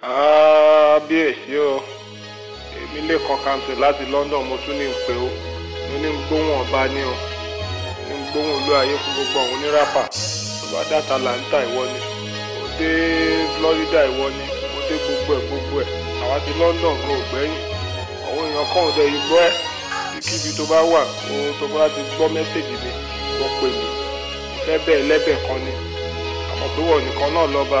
kábíyèsí o. Èmi lè kan kàǹtì láti London mo tún ní ń pè ó. Mo ní ń gbóhùn ọba ní o. Ní ń gbóhùn olú ayé fún gbogbo àwọn oníràpà. Bá dàtà láńtà ìwọ ni. Mo dé Florida ìwọ ni. Mo dé gbogbo ẹ̀ gbogbo ẹ̀. Àwa ti London gan ò gbẹ́yìn. Àwọn èèyàn kan ò dẹ̀ yìí gbọ́ ẹ̀. Kíbi tó bá wà ohun tó bá ti gbọ́ mẹ́sẹ̀gì mi wọ́n pè mí. Fẹ́ bẹ́ẹ̀ lẹ́bẹ̀ kan ni. Àmọ́ pé wọ́n nìkan náà lọ́ba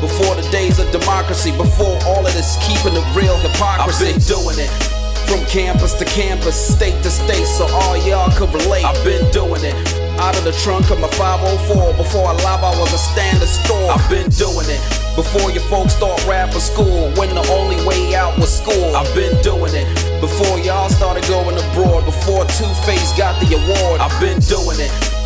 Before the days of democracy. Before all of this keeping it real hypocrisy. I've been doing it. From campus to campus, state to state, so all y'all could relate. I've been doing it. Out of the trunk of my 504. Before I live, I was a standard store. I've been doing it. Before your folks start rapping school, when the only way out was school. I've been doing it. Before y'all started going abroad, before Two Face got the award. I've been doing it.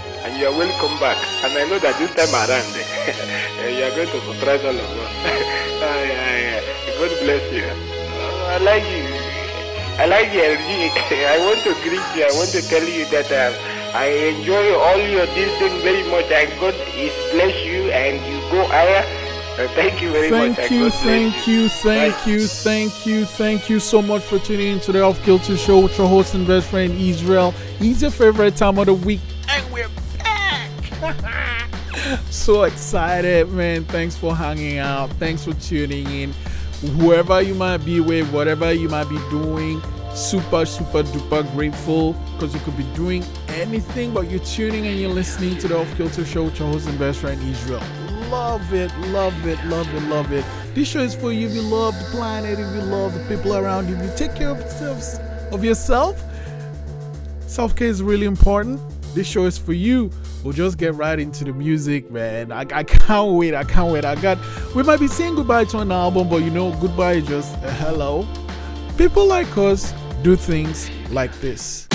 and you are welcome back. And I know that this time around, you are going to surprise all of us. ah, yeah, yeah. God bless you. Oh, I like you. I like music. I want to greet you. I want to tell you that um, I enjoy all your this thing very much. And God is bless you and you go higher. Uh, thank you very much. thank much. You, thank you, thank Bye. you, thank you, thank you so much for tuning into the Off Kilter Show with your host and best friend Israel. He's your favorite time of the week, and we're back. So excited, man! Thanks for hanging out. Thanks for tuning in. Whoever you might be with, whatever you might be doing, super, super duper grateful because you could be doing anything, but you're tuning and you're listening to the Off Kilter Show with your host and best friend Israel love it, love it, love it, love it. This show is for you if you love the planet, if you love the people around you, if you take care of yourself, of yourself. Self care is really important. This show is for you. We'll just get right into the music, man. I, I can't wait. I can't wait. I got. We might be saying goodbye to an album, but you know, goodbye is just a hello. People like us do things like this.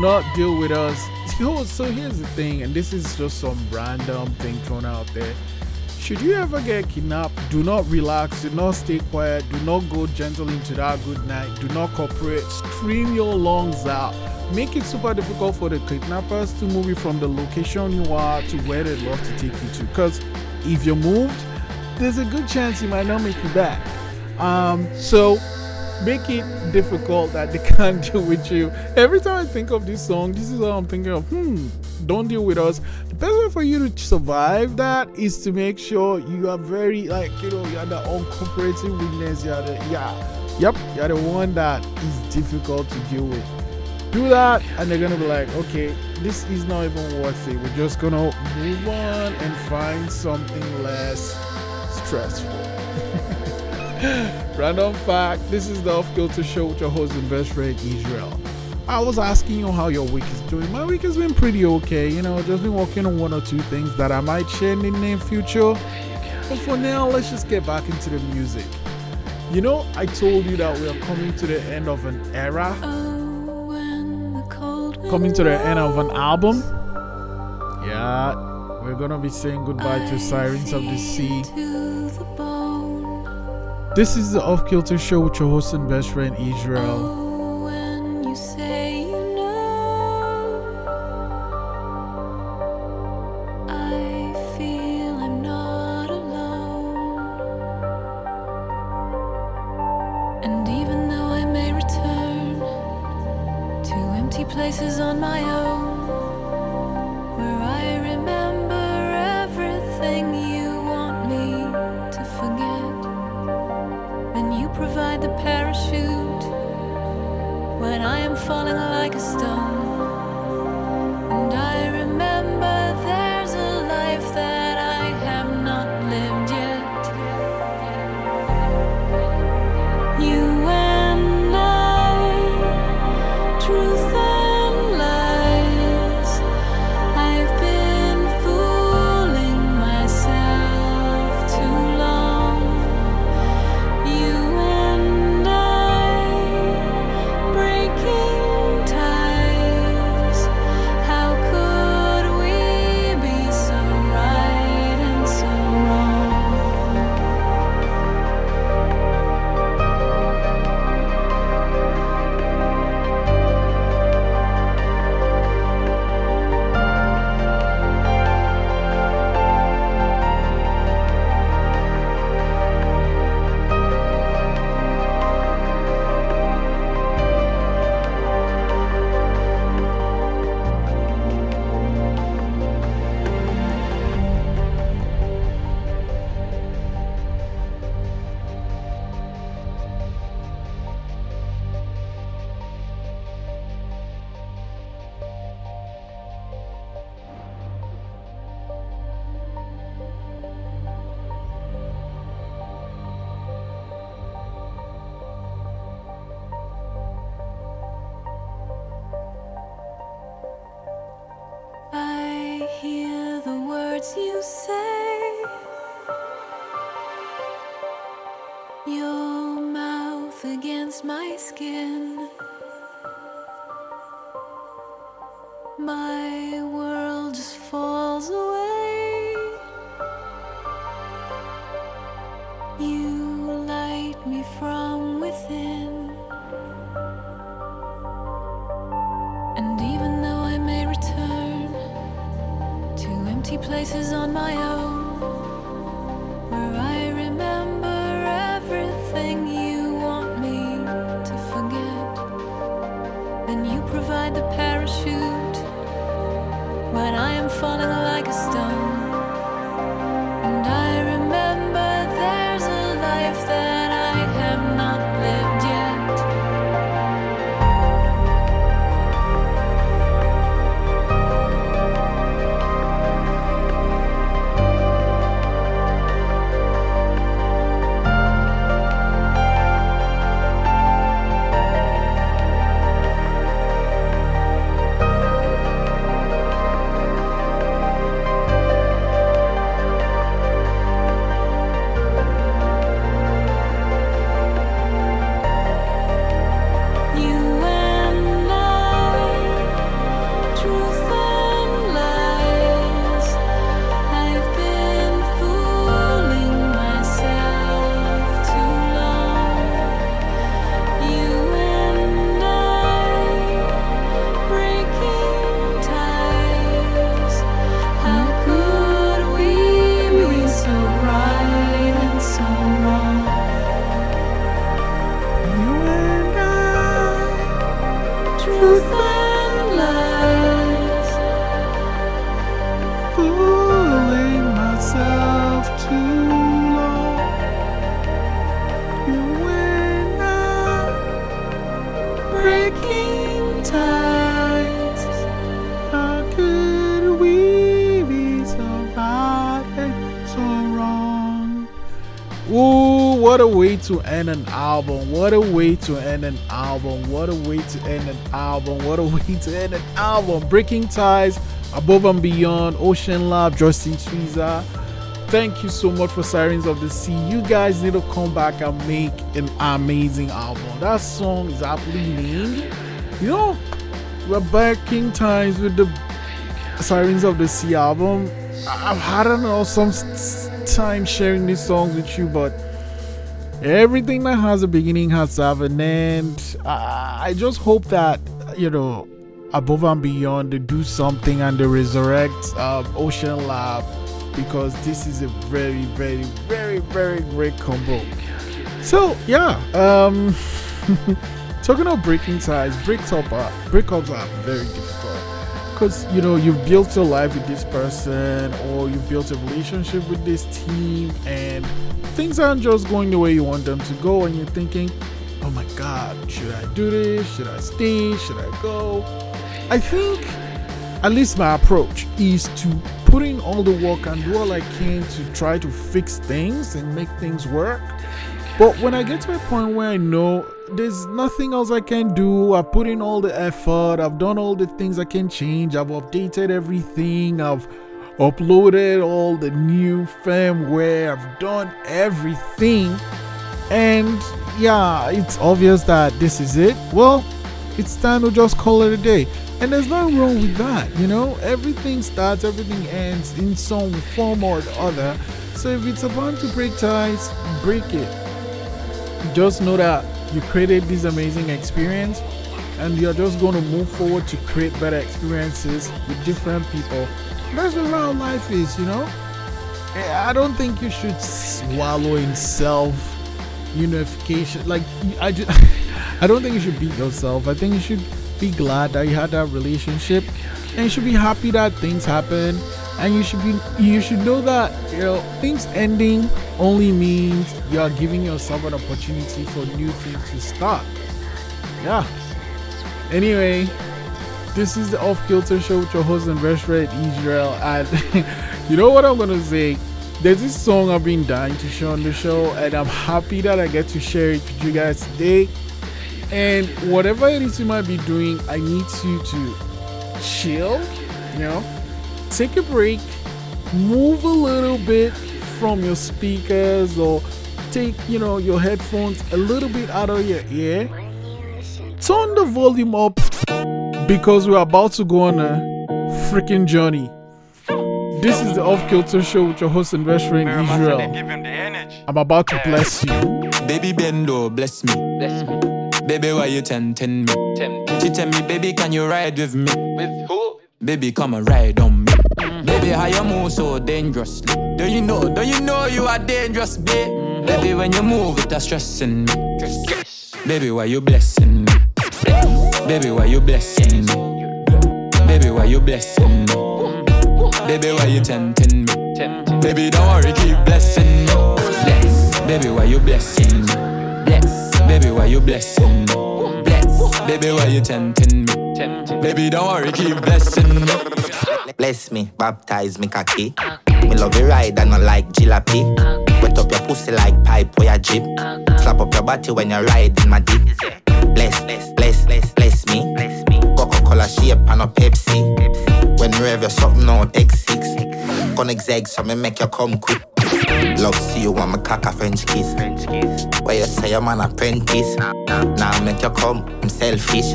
Not deal with us. So, so here's the thing, and this is just some random thing thrown out there. Should you ever get kidnapped, do not relax, do not stay quiet, do not go gentle into that good night, do not cooperate, scream your lungs out. Make it super difficult for the kidnappers to move you from the location you are to where they'd love to take you to. Because if you're moved, there's a good chance you might not make it back. Um, so make it difficult that they can't deal with you. Every time I think of this song, this is all I'm thinking of. Hmm, don't deal with us. The best way for you to survive that is to make sure you are very like you know you're the uncooperative witness. You're the yeah, yep, you're the one that is difficult to deal with. Do that, and they're gonna be like, okay, this is not even worth it. We're just gonna move on and find something less stressful. Random fact this is the Off Kilter Show with your host and best friend Israel. I was asking you how your week is doing. My week has been pretty okay, you know, just been working on one or two things that I might share in the near future. But for now, let's just get back into the music. You know, I told you that we are coming to the end of an era, coming to the end of an album. Yeah, we're gonna be saying goodbye to Sirens of the Sea. This is the Off Kilter Show with your host and best friend Israel. My world just falls away. You light me from within. And even though I may return to empty places on my own, falling truth to end an album. What a way to end an album. What a way to end an album. What a way to end an album. Breaking Ties, Above and Beyond, Ocean Lab, Justine Suissa. Thank you so much for Sirens of the Sea. You guys need to come back and make an amazing album. That song is named. You know, we're breaking ties with the Sirens of the Sea album. I've had I don't know some s- s- time sharing these songs with you, but everything that has a beginning has have an end. I, I just hope that you know, above and beyond, they do something and they resurrect um, Oceanlab because this is a very, very, very, very great combo. So yeah, um, talking of breaking ties, breakup are breakups are very difficult because you know you've built your life with this person or you've built a relationship with this team and things aren't just going the way you want them to go and you're thinking oh my god should i do this? Should i stay? Should i go? I think at least my approach is to put in all the work and do all i can to try to fix things and make things work. But when I get to a point where I know there's nothing else I can do, I've put in all the effort, I've done all the things I can change, I've updated everything, I've uploaded all the new firmware, I've done everything, and yeah, it's obvious that this is it. Well, it's time to just call it a day. And there's nothing wrong with that, you know? Everything starts, everything ends in some form or the other. So if it's about to break ties, break it just know that you created this amazing experience and you're just going to move forward to create better experiences with different people that's just how life is you know? Eh, i don't think you should swallow in self unification. Like i just i don't think you should beat yourself. I think you should be glad that you had that relationship. And you should be happy that things happen. And you should be you should know that you know things ending only means you are giving yourself an opportunity for new things to start. Yeah. Anyway this is the off kilter show with your host and best friend israel and you know what i'm gonna say? There's this song i've been dying to show on the show and i'm happy that i get to share it with you guys today. And whatever it is you might be doing i need you to chill you know? Take a break, move a little bit from your speakers or take, you know, your headphones a little bit out of your ear. Turn the volume up because we're about to go on a freaking journey. This is the Off Kilter Show with your host and best friend Israel. Give him the energy. I'm about to bless you. Baby Bendo, bless me. Bless me. Baby, why you tempting me? Tempt. She tell me, baby, can you ride with me? With who? Baby, come and ride on me. Mm-hmm. Baby, how you move so dangerously? Do you know, do you know you are dangerous, babe? Mm-hmm. Baby, when you move, it are stressing me. Yes. Baby, why you blessing me? Baby, why you blessing me? Baby, why you blessing me? Baby, why you tempting me? Baby, don't worry, keep blessing me. Bless. Baby, why you blessing me? Bless. Baby, why you blessing me? Bless. Baby, why you tempting me? Baby, don't worry, keep blessing me. Bless me, baptize me cocky. Me love you ride and not like jalopy. Wet up your pussy like pipe or your jeep. Slap up your body when you're riding my dick. Bless, bless, bless, bless, me. Coca-Cola and a Pepsi. When you have your something on X6. Connect zeg so me make you come quick. Love see you want me cock a French kiss. Where you say I'm an apprentice. Now I make you come, I'm selfish.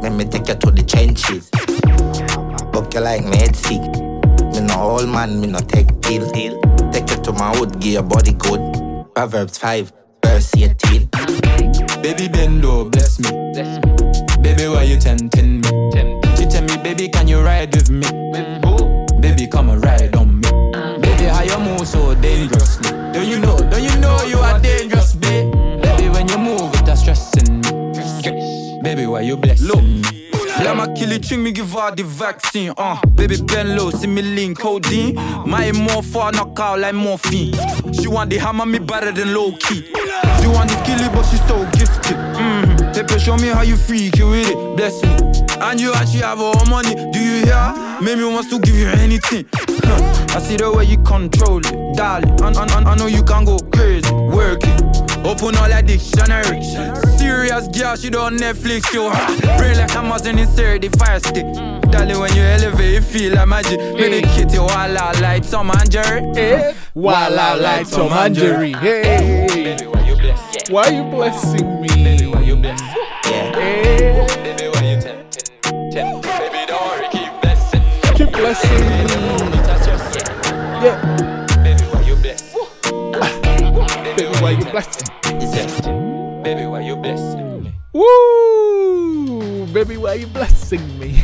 Let me take you to the trenches. Fuck you like me sick. Me no old man, me no take pill. Take you to my hood, give your body good. Proverbs 5, verse 18. Baby, bendo, bless me. Bless me. Baby, why you tempting me? Tempt. She tell me, baby, can you ride with me? Baby, come and ride on me. Baby, how you move so dangerously? Don't you know, Don't you know you are dangerous, babe? Baby, when you move, it are stressing me. Baby, why you blessing me? Let my kill it, me give her the vaccine. Uh, baby, bend low, see me lean, codeine. My more for knock out like morphine. She want the hammer me better than low key. She want to kill skilly, but she so gifted. Mm-hmm. Pepe, show me how you freak you with it. Bless me. And you actually have all money. Do you hear? Maybe wants to give you anything. I see the way you control it, darling. And, and, and I know you can go crazy, work it. Open all like dictionary. Serious girl, she don't Netflix, yo. Brain like Amazon insert the fire stick. Darling, when you elevate, you feel like magic. Kitty while I like Tom and Jerry. While I like Tom and Jerry. Hey, why you you blessing me? Baby, why you bless? Eh, Baby, why you ten, ten, ten? Baby, don't worry, keep blessing. keep blessing me. That's just yeah. Yeah, Baby, why you bless? baby, why you blessing? Baby, why you blessing me? Woo! Baby, why you blessing me?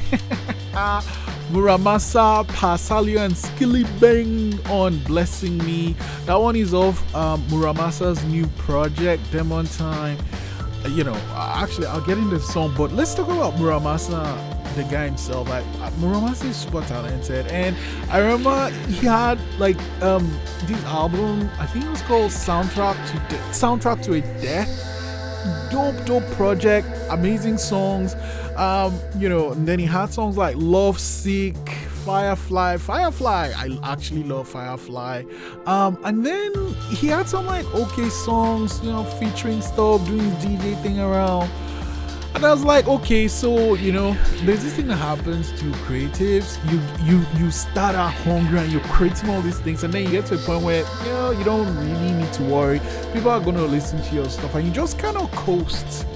Mura Masa, Pasalio, and Skilly Bang on Blessing Me. That one is off um, Mura Masa's new project, Demon Time. Uh, You know, uh, actually, I'll get into the song, but let's talk about Mura Masa, the guy himself. Like, Mura Masa is super talented, and I remember he had like um this album. I think it was called Soundtrack to De- Soundtrack to a Death dope dope project amazing songs. Um you know and then he had songs like love sick firefly. Firefly i actually love firefly. Um and then he had some like okay songs you know featuring stuff doing his dj thing around. And I was like, okay, so you know, there's this thing that happens to creatives. You you you start out hungry and you're creating all these things, and then you get to a point where you know you don't really to worry. People are gonna listen to your stuff, and you just kind of coast.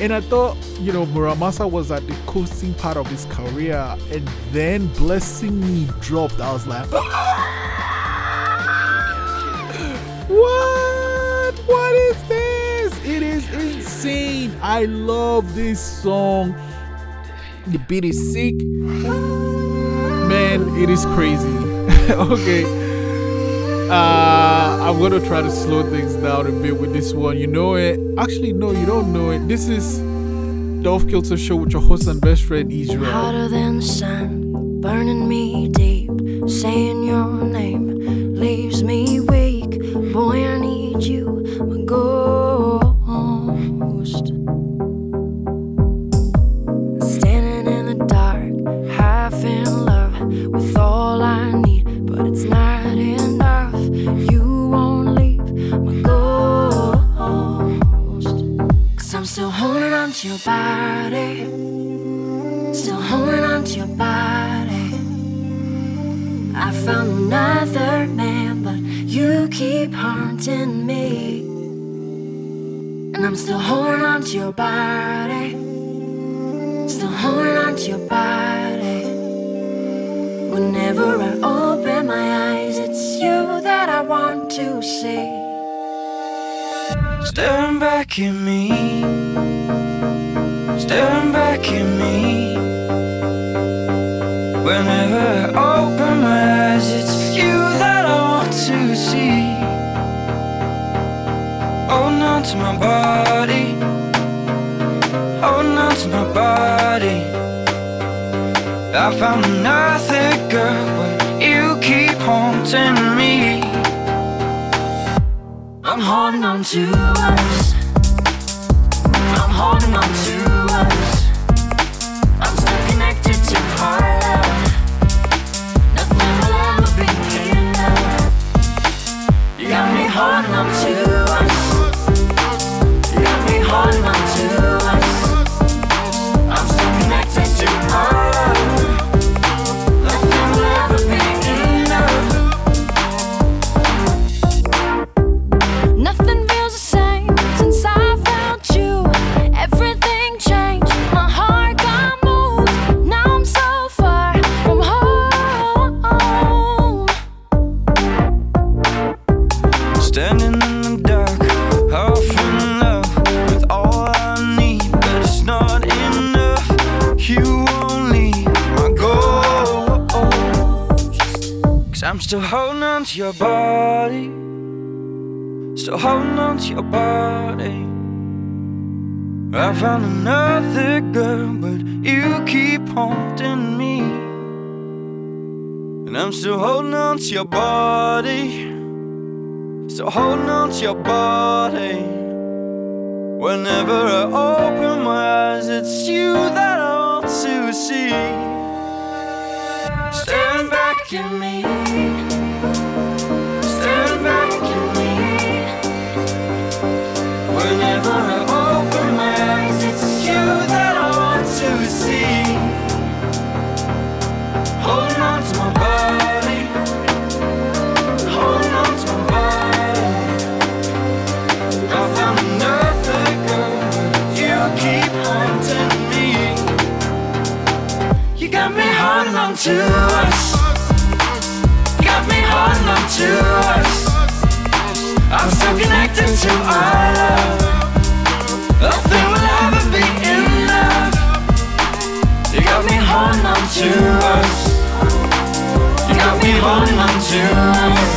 And I thought, you know, Mura Masa was at the coasting part of his career, and then Blessing Me dropped. I was like, what? What is this? It is insane. I love this song. The beat is sick. Man, it is crazy. okay. Uh, I'm gonna try to slow things down a bit with this one. You know it. Actually, no, you don't know it. This is the Off Kilter Show with your host and best friend Israel. Hotter than the sun, burning me deep. Saying your name your body. Still holding on to your body. I found another man, but you keep haunting me. And I'm still holding on to your body. Still holding on to your body. Whenever I open my eyes, it's you that I want to see. Staring back at me, staring back at me. Whenever I open my eyes, it's you that I want to see. Holding on to my body, holding on to my body. I found another girl, but you keep haunting me. I'm holding on to us. Your body. So holding on to your body. Whenever I open my eyes, it's you that I want to see. Staring back at me. To us. Got me holding on to us. I'm so connected to our love. Nothing will ever be enough. You got me holding on to us. You got me holding on to us.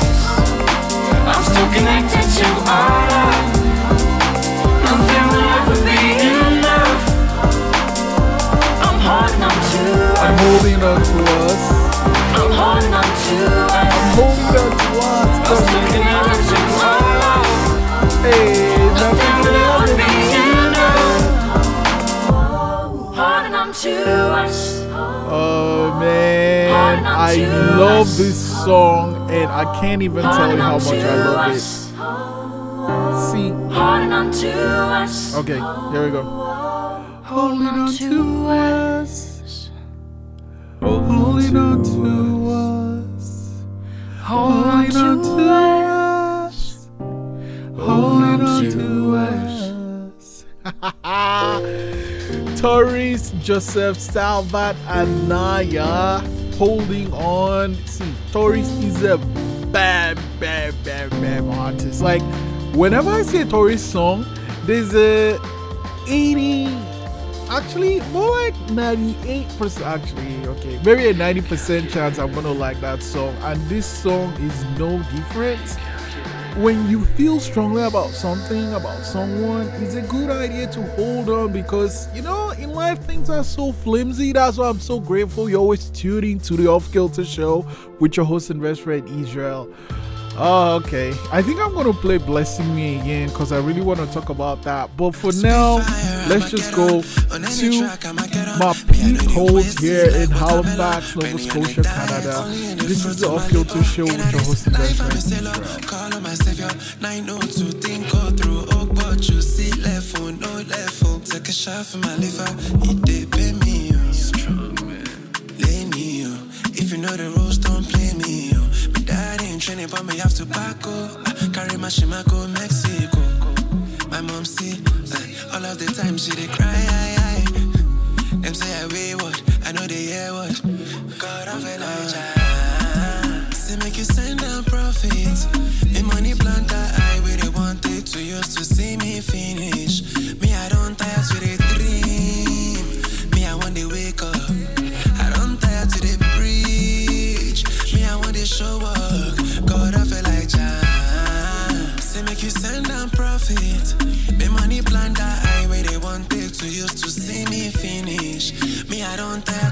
I'm still connected to our love. Nothing will ever be enough. I'm holding on to I'm holding on Oh man, I love this song and I can't even tell you how much I love it. See, Holding on us. okay, here we go. Holding on to us. Holding on to us. Holding on to us. Josef, Salvat, and Niia holding on. See, Tourist is a bad, bad, bad, bad artist. Like, whenever I see a Tourist song, there's a 80, actually, more like 98% actually. Okay, maybe a 90% chance I'm gonna like that song. And this song is no different when you feel strongly about something, about someone, it's a good idea to hold on because you know, in life things are so flimsy. That's why I'm so grateful you're always tuning to the Off Kilter Show with your host and best friend Israel. Oh, okay. I think I'm gonna play Blessing Me again because I really want to talk about that. But for now, let's just go to my peak holes here in Halifax, Nova Scotia, Canada. This is the Off Kilter Show with your host and best friend Israel. Call my savior, nine oh two think go through. Oh, but you see left foot, no left foot. Take a shot for my liver, it did pay me. Uh, Strong man, lay me. oh. If you know the rules, don't. Dad ain't training, but me have to back up. I carry my shima go Mexico. My mom see, uh, all of the time she dey cry. Aye. Them say I wayward, I know they hear what. God of Elijah. Say make you send down profits. Me money plant that I where they want it to use to see me finish. Me I don't tire to the dream. Me I want to wake up. I don't tire to the preach. Me I want to show up. Down profit. Me money plant that I they want it to use to see me finish. Me I don't tire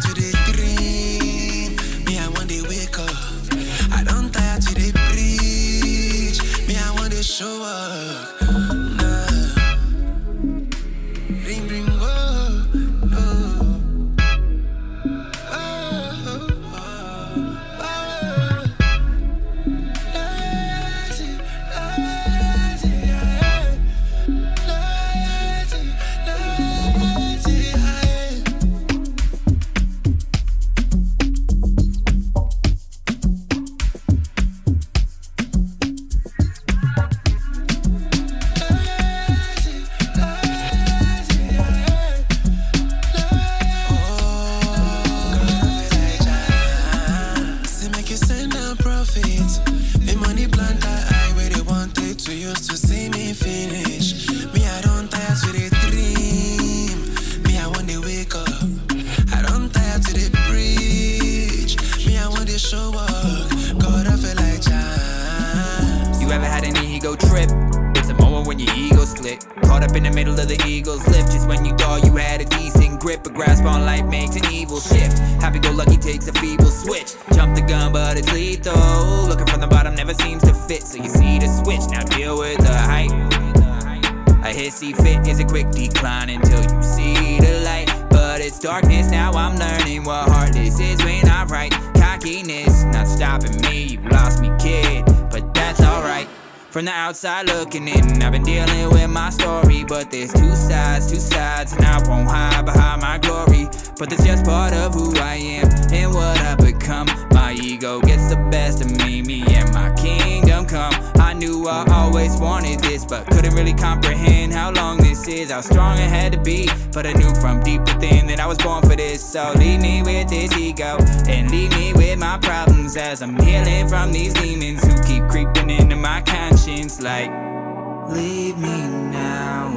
but it's just part of who I am and what I become. My ego gets the best of me, me and my kingdom come. I knew I always wanted this, but couldn't really comprehend how long this is, how strong it had to be. But I knew from deep within that I was born for this, so leave me with this ego and leave me with my problems as I'm healing from these demons who keep creeping into my conscience like, leave me now.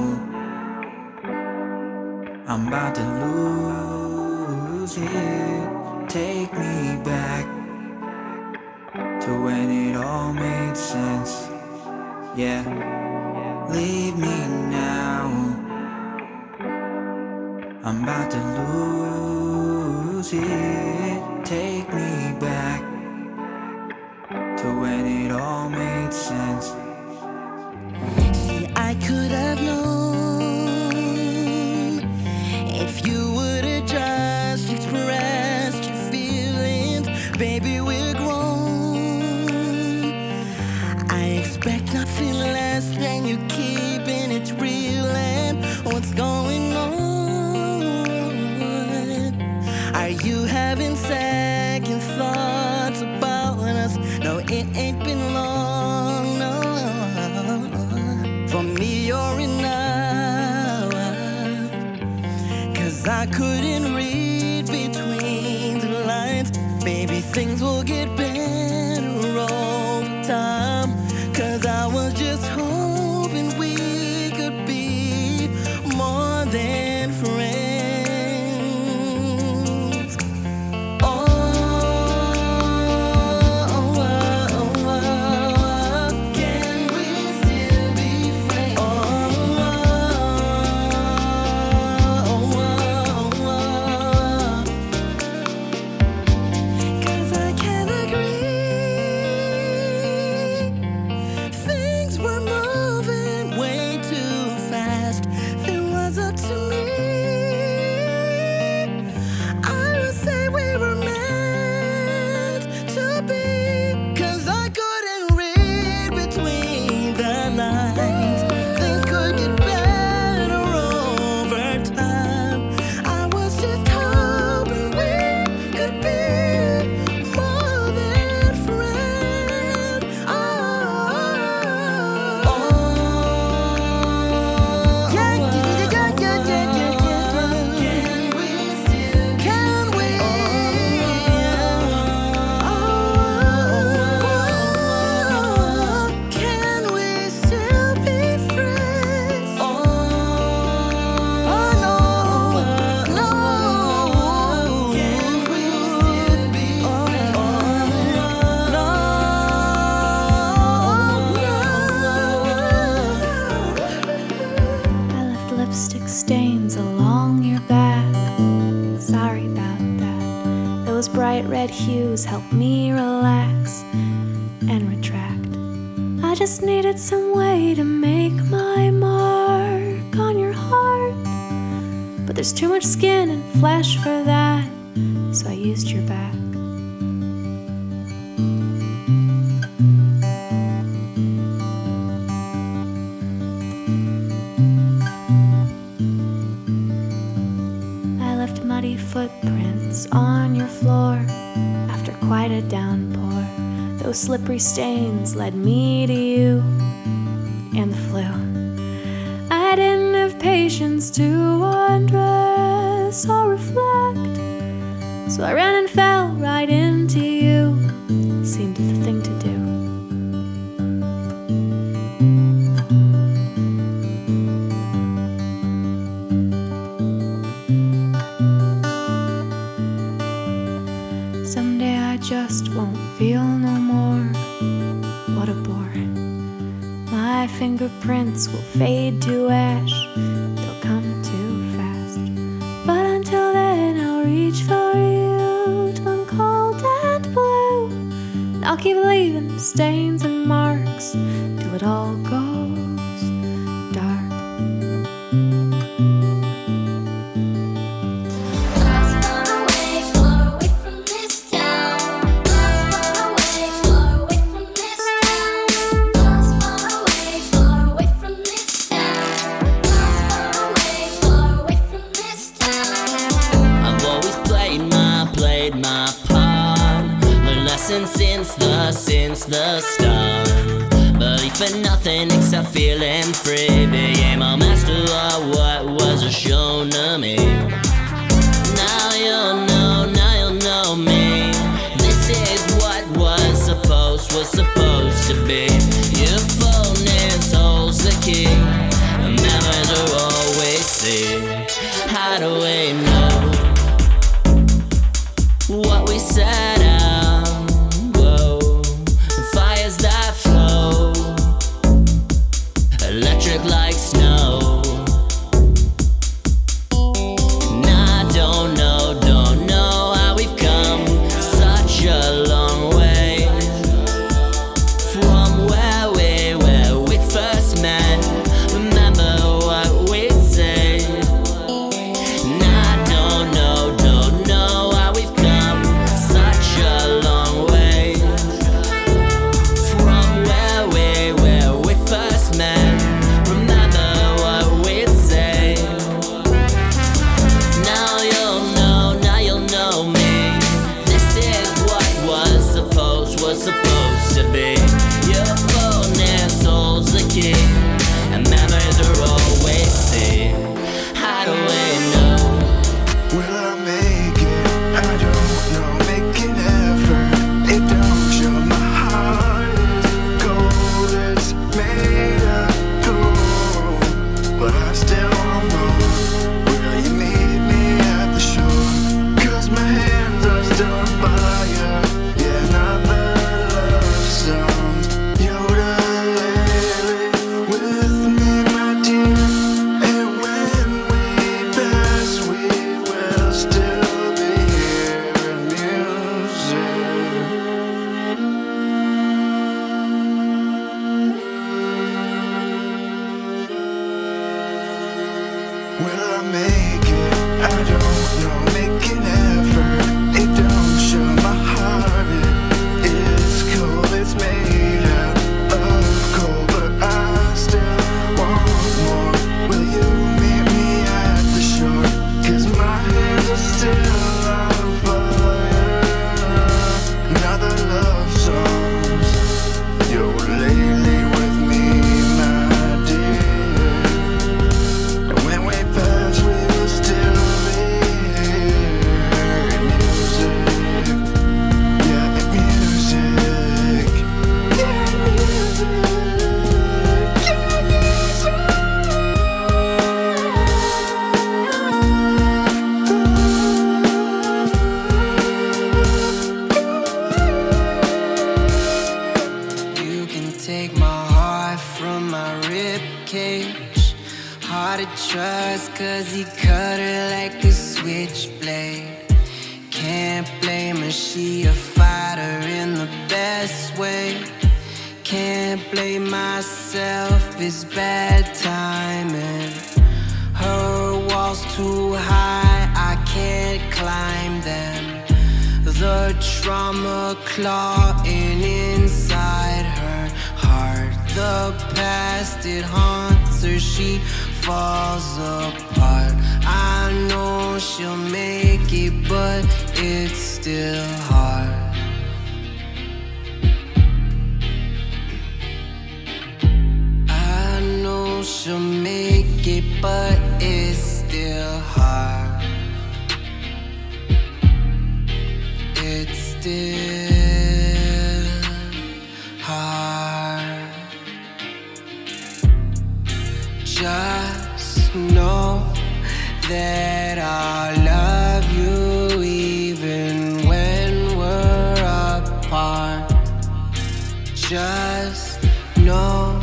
I'm about to lose here. Take me back to when it all made sense. Yeah, leave me now. I'm about to lose it. Take me back to when it all made sense. See, I could have known. I couldn't There's too much skin and flesh for that, so I used your back. I left muddy footprints on your floor after quite a downpour. Those slippery stains led me to you. once I feeling free. Became a master of what was shown to me. Now you're the past, it haunts her, she falls apart. I know she'll make it, but it's still hard. I know she'll make it, but it's still hard. It's still that I'll love you even when we're apart. Just know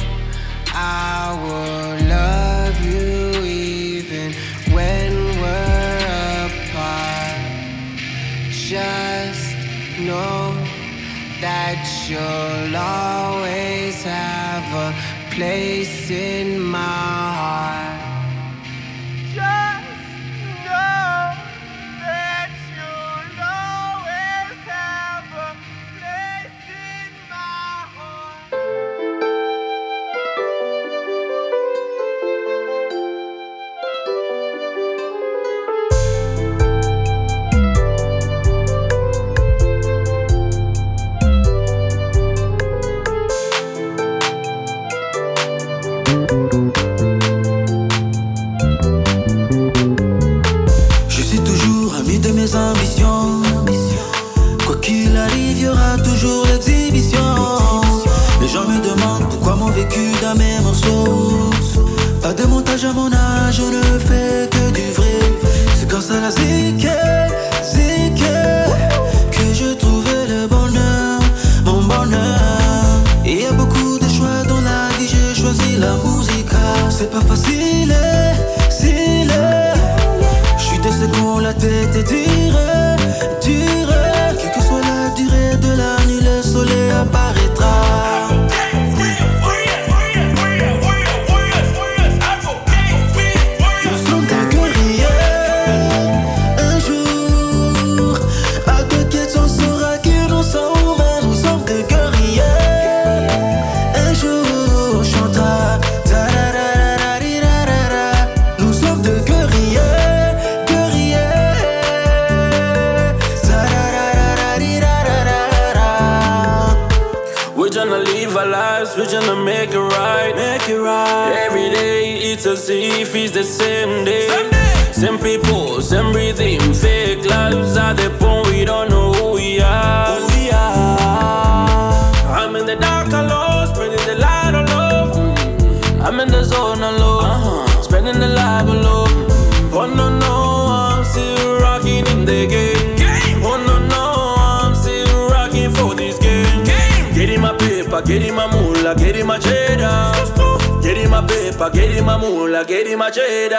I will love you even when we're apart. Just know that you'll always have a place. Quoi qu'il arrive, y aura toujours l'exhibition. Les gens me demandent pourquoi mon vécu dans mes morceaux. Pas de montage à mon âge, je ne fais que du vrai. C'est quand ça la zique, zique, que je trouvais le bonheur, mon bonheur. Il y a beaucoup de choix dans la vie, j'ai choisi la musique. C'est pas facile, s'il je suis de ceux qui ont la tête est dure, it's the same day. Same people, same breathing, fake lives at the point we don't know who we are. Who we are. I'm in the dark alone, spreading the light of love. I'm in the zone alone, uh-huh. spending the life alone. Oh no no, I'm still rocking in the game. Oh no no, I'm still rocking for this game. Getting my paper, getting my moolah, getting my cheddar. Getting my paper, getting my moolah, getting my cheddar.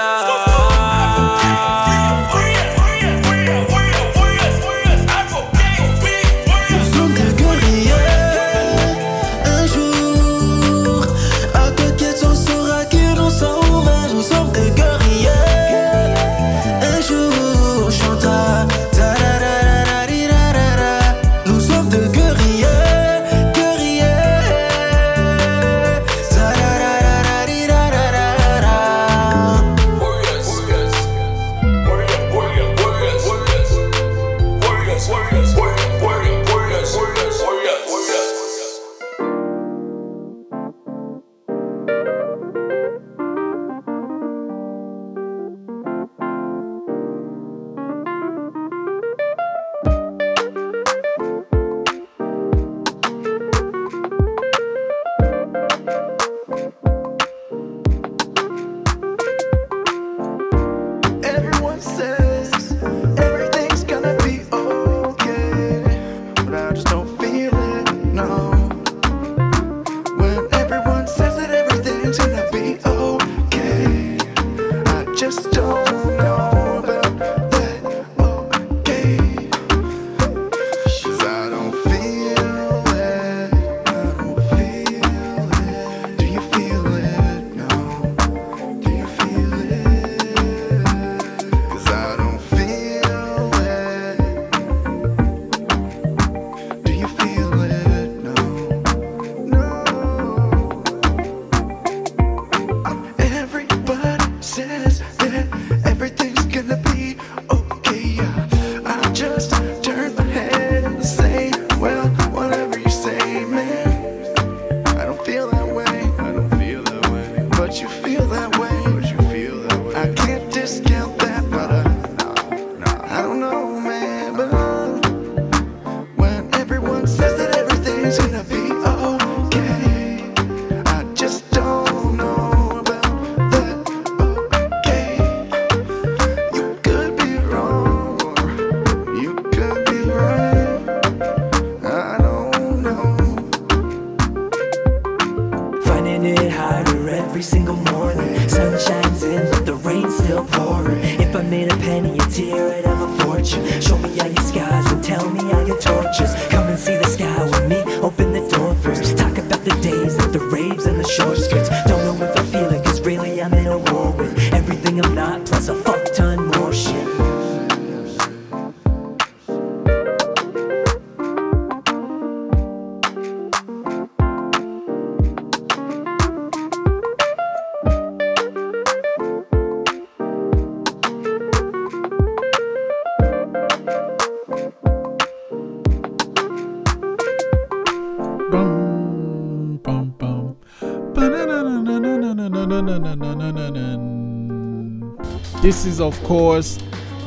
Of course,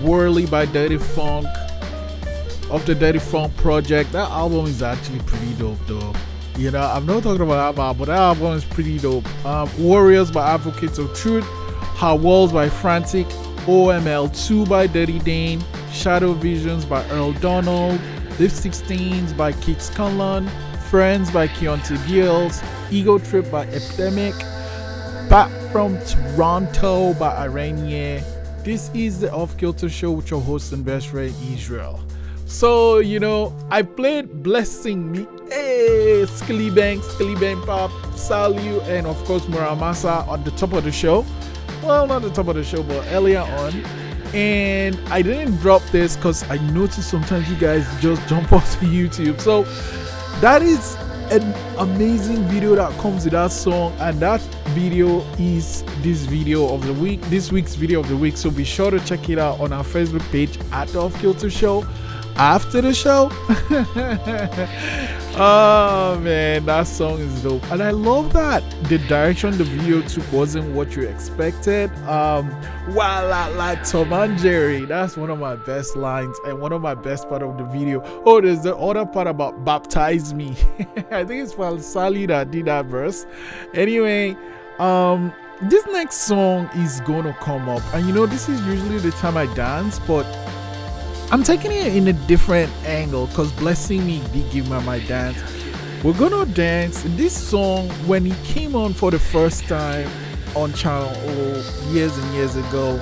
Wurli by Dirty Phunk of the Dirty Phunk project. That album is actually pretty dope, though. You know, I'm not talking about that album, but that album is pretty dope. Um, Warriors by Advocates of Truth, Her Walls by Frantik, OML2 by Dirty Dane, Shadow Visions by Earl Donald, Lift 16s by Keats Conlon, Friends by Keonte Gills, Ego Trip by EPDMC, Back from Toronto by Arenye. This is the Off Kilter Show with your host and best friend Israel. So, you know, I played Blessing Me, hey, Skilly Skilly Pa, Salieu, and of course Mura Masa on the top of the show. Well, not the top of the show, but earlier on. And I didn't drop this because I noticed sometimes you guys just jump onto YouTube. So that is an amazing video that comes with that song and that video is this video of the week this week's video of the week. So be sure to check it out on our facebook page at the off kilter show. After the show. Oh man that song is dope. And i love that the direction the video took wasn't what you expected. Um wow like, like tom and jerry. That's one of my best lines and one of my best part of the video. Oh there's the other part about baptize me. I think it's sally that did that verse. Anyway um this next song is gonna come up and you know this is usually the time i dance but I'm taking it in a different angle because Blessing Me did give me my dance. We're gonna dance this song when it came on for the first time on Channel O years and years ago.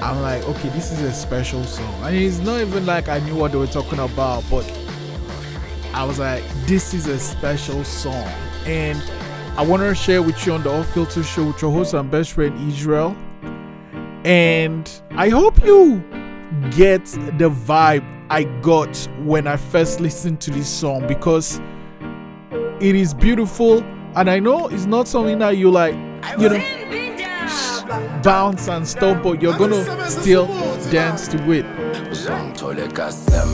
I'm like, okay, this is a special song. And it's not even like I knew what they were talking about, but I was like, this is a special song. And I want to share with you on the Off Kilter Show with your host and best friend Israel. And I hope you get the vibe I got when I first listened to this song because it is beautiful and I know it's not something that you like, you know, bounce and stuff, but you're gonna still dance to it.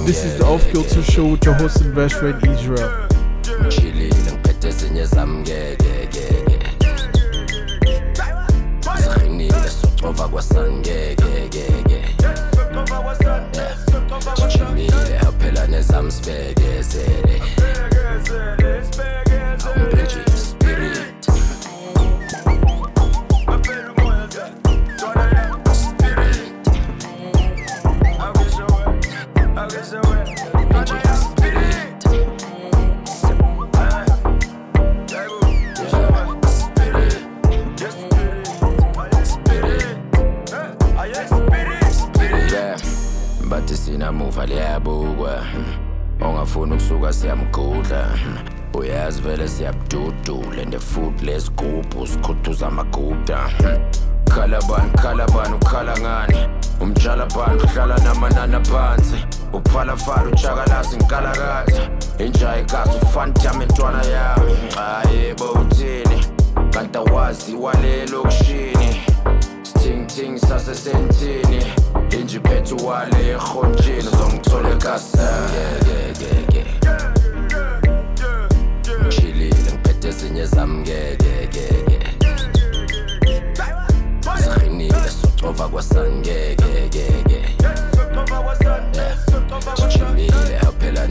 This is the Off Kilter Show with your host and best friend Israel some yeah, yeah, yeah, yeah. Schijnile sotowa gwasan. Yeah, yeah, yeah, yeah. Chichinile aphela nezamsibhekezele ukusuka siyamgudla. Uyazi vele siyabududula and futhi lesigubhu sikhuthuza amaguda khala bani khala bani ukhala ngani? Umtshala bani uhlala namanani aphansi. Uphala fala utshakalasi ngikalakatha injayi kasi ufantama intwana yami. Ayebo uthini? Kanti awazi walelokishini sithingithing sasesentini injiphethe wale erhontshini uzongithola ekasangekekeke ngishilile ngiphethe ezinye zam ngekekeke ziqinile socova kwasan sijimile aphela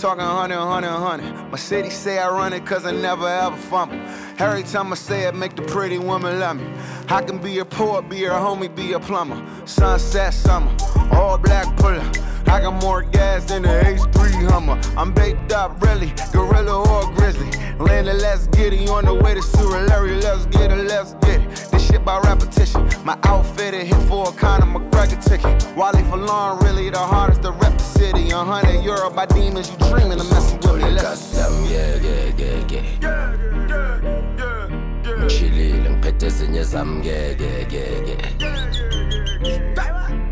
talking 100, 100, 100. My city say I run it cause I never ever fumble. Every time I say it, make the pretty woman love me. I can be a poet, be a homie, be a plumber. Sunset summer, all black puller. I got more gas than the H3 Hummer. I'm baked up, really, gorilla or grizzly. Landed, let's get it. On the way to Surulere, let's get it, let's get it. Shit by repetition. My outfit it hit for a Conor McGregor ticket. Wally for long, really the hardest to rep the city. A hundred euro by demons, you dreaming of messing with me. Let's yeah, yeah, yeah, yeah. Ngishilile ngiphethe ezinye zami ngeke ngeke Siqinile socova kwasani ngeke ngeke Yeah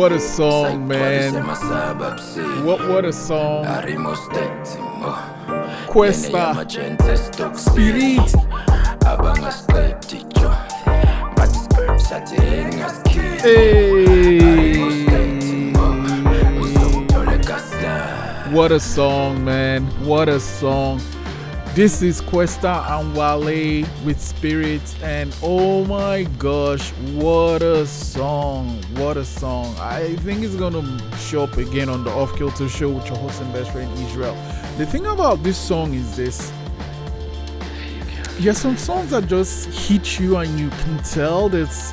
What a song, man. What what a song. Kwesta. Spirit. abangasiqedi jo bathi skirt sathi ngasikhiphi Hey. What a song, man. What a song. This is Kwesta and Wale with Spirit, and oh my gosh, what a song! What a song! I think it's gonna show up again on the Off Kilter show with your host and best friend Israel. The thing about this song is this there's some songs that just hit you, and you can tell that's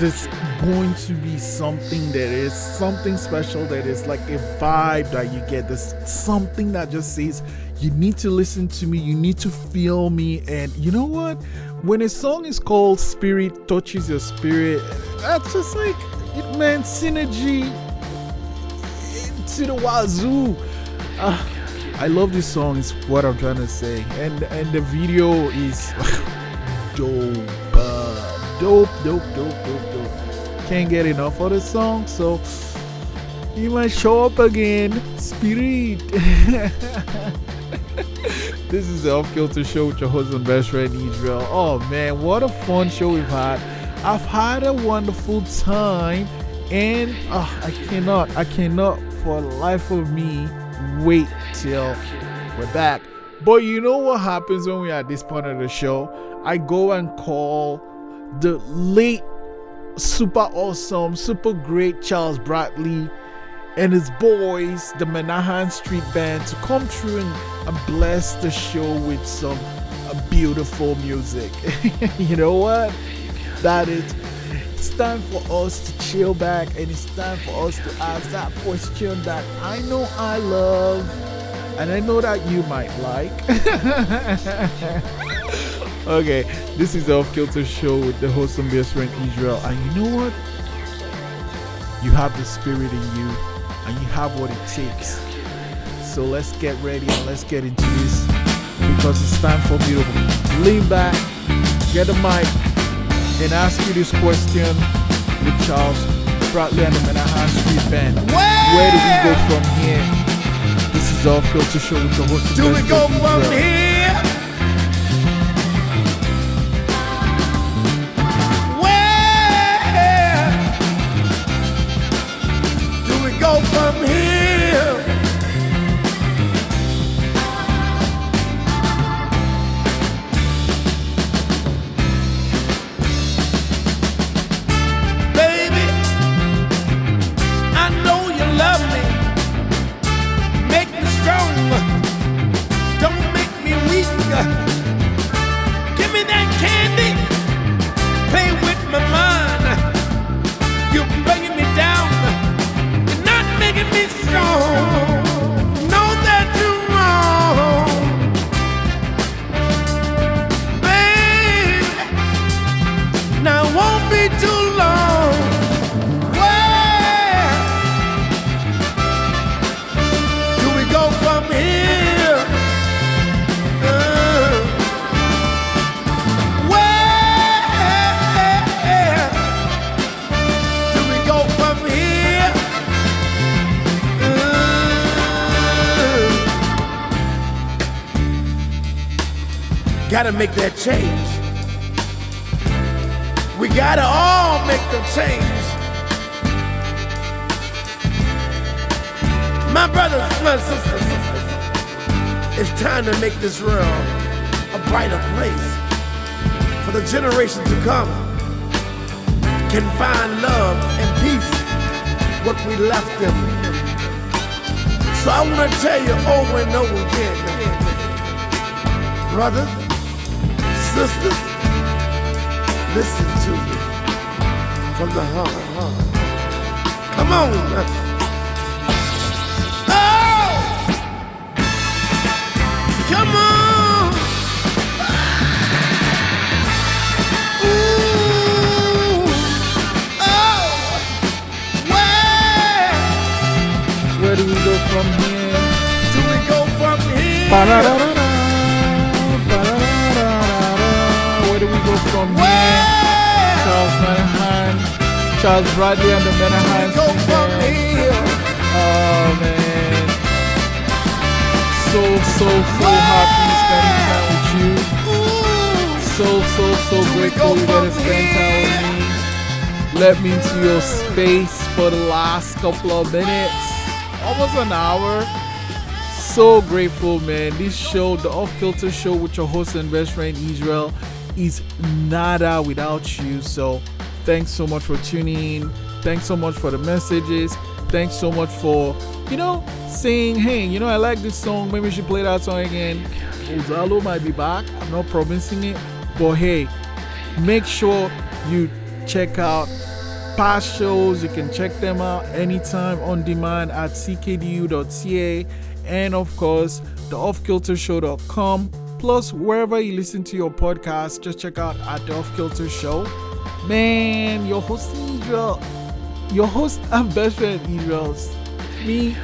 there's going to be something that is something special that is like a vibe that you get there's something that just says you need to listen to me. You need to feel me. And you know what? When a song is called spirit touches your spirit that's just like it meant synergy to the wazoo. Ah, i love this song is what i'm trying to say. And and the video is dope. Uh, dope dope dope dope dope. Can't get enough of the song so you might show up again. Spirit this is the off kilter show with your host and best friend Israel. Oh man, what a fun show we've had! I've had a wonderful time, and ah, I cannot, I cannot for the life of me wait till we're back. But you know what happens when we're at this point of the show? I go and call the late, super awesome, super great Charles Bradley and his boys, the Menahan Street Band, to come through and, and bless the show with some uh, beautiful music. you know what? That is. It's time for us to chill back and it's time for us to ask that question that I know I love and I know that you might like. okay, this is the Off Kilter Show with the host and best friend Israel. And you know what? You have the spirit in you and you have what it takes. So let's get ready and let's get into this because it's time for me to lean back, get a mic, and ask you this question with Charles Bradley and the Menahan Street Band. Where do we go from here? This is Off Kilter Show with the host. Do we go from here? Make that change. We gotta all make the change. My brothers, my sisters, it's time to make this world a brighter place for the generations to come. Can find love and peace what we left them. So I want to tell you over and over again, brothers, sisters, listen to me from the heart. Come on. now. Oh! Come on. Ooh. Oh. Where do we go from here? Charles Menahan, Charles Bradley and the Menahan Go from here. Oh man, so so so happy spending time with you. So so so grateful you get to spend time with me. Let me into your space for the last couple of minutes, almost an hour. So grateful, man. This show, the Off Kilter Show with your host and best friend Israel, is nada without you. So thanks so much for tuning in. Thanks so much for the messages. Thanks so much for, you know, saying, hey, you know, I like this song. Maybe we should play that song again. Ozalo might be back. I'm not promising it. But hey, make sure you check out past shows. You can check them out anytime on demand at ckdu.ca and of course the offkiltershow.com. Plus, wherever you listen to your podcast, just check out at the Off Kilter Show. Man, your host Israel, your host and best friend Israel's me,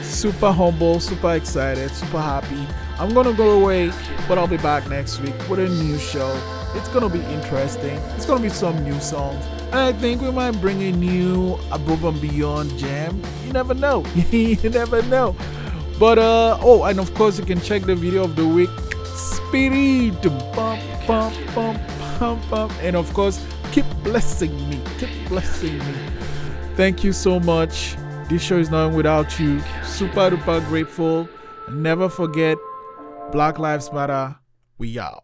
super humble, super excited, super happy. I'm gonna go away, but I'll be back next week with a new show. It's gonna be interesting. It's gonna be some new songs. And I think we might bring a new above and beyond jam. You never know. you never know. But uh oh, and of course you can check the video of the week. Spirit bump bump bump bump bump. And of course, keep blessing me. Keep blessing me. Thank you so much. This show is nothing without you. Super duper grateful. Never forget Black Lives Matter. We out.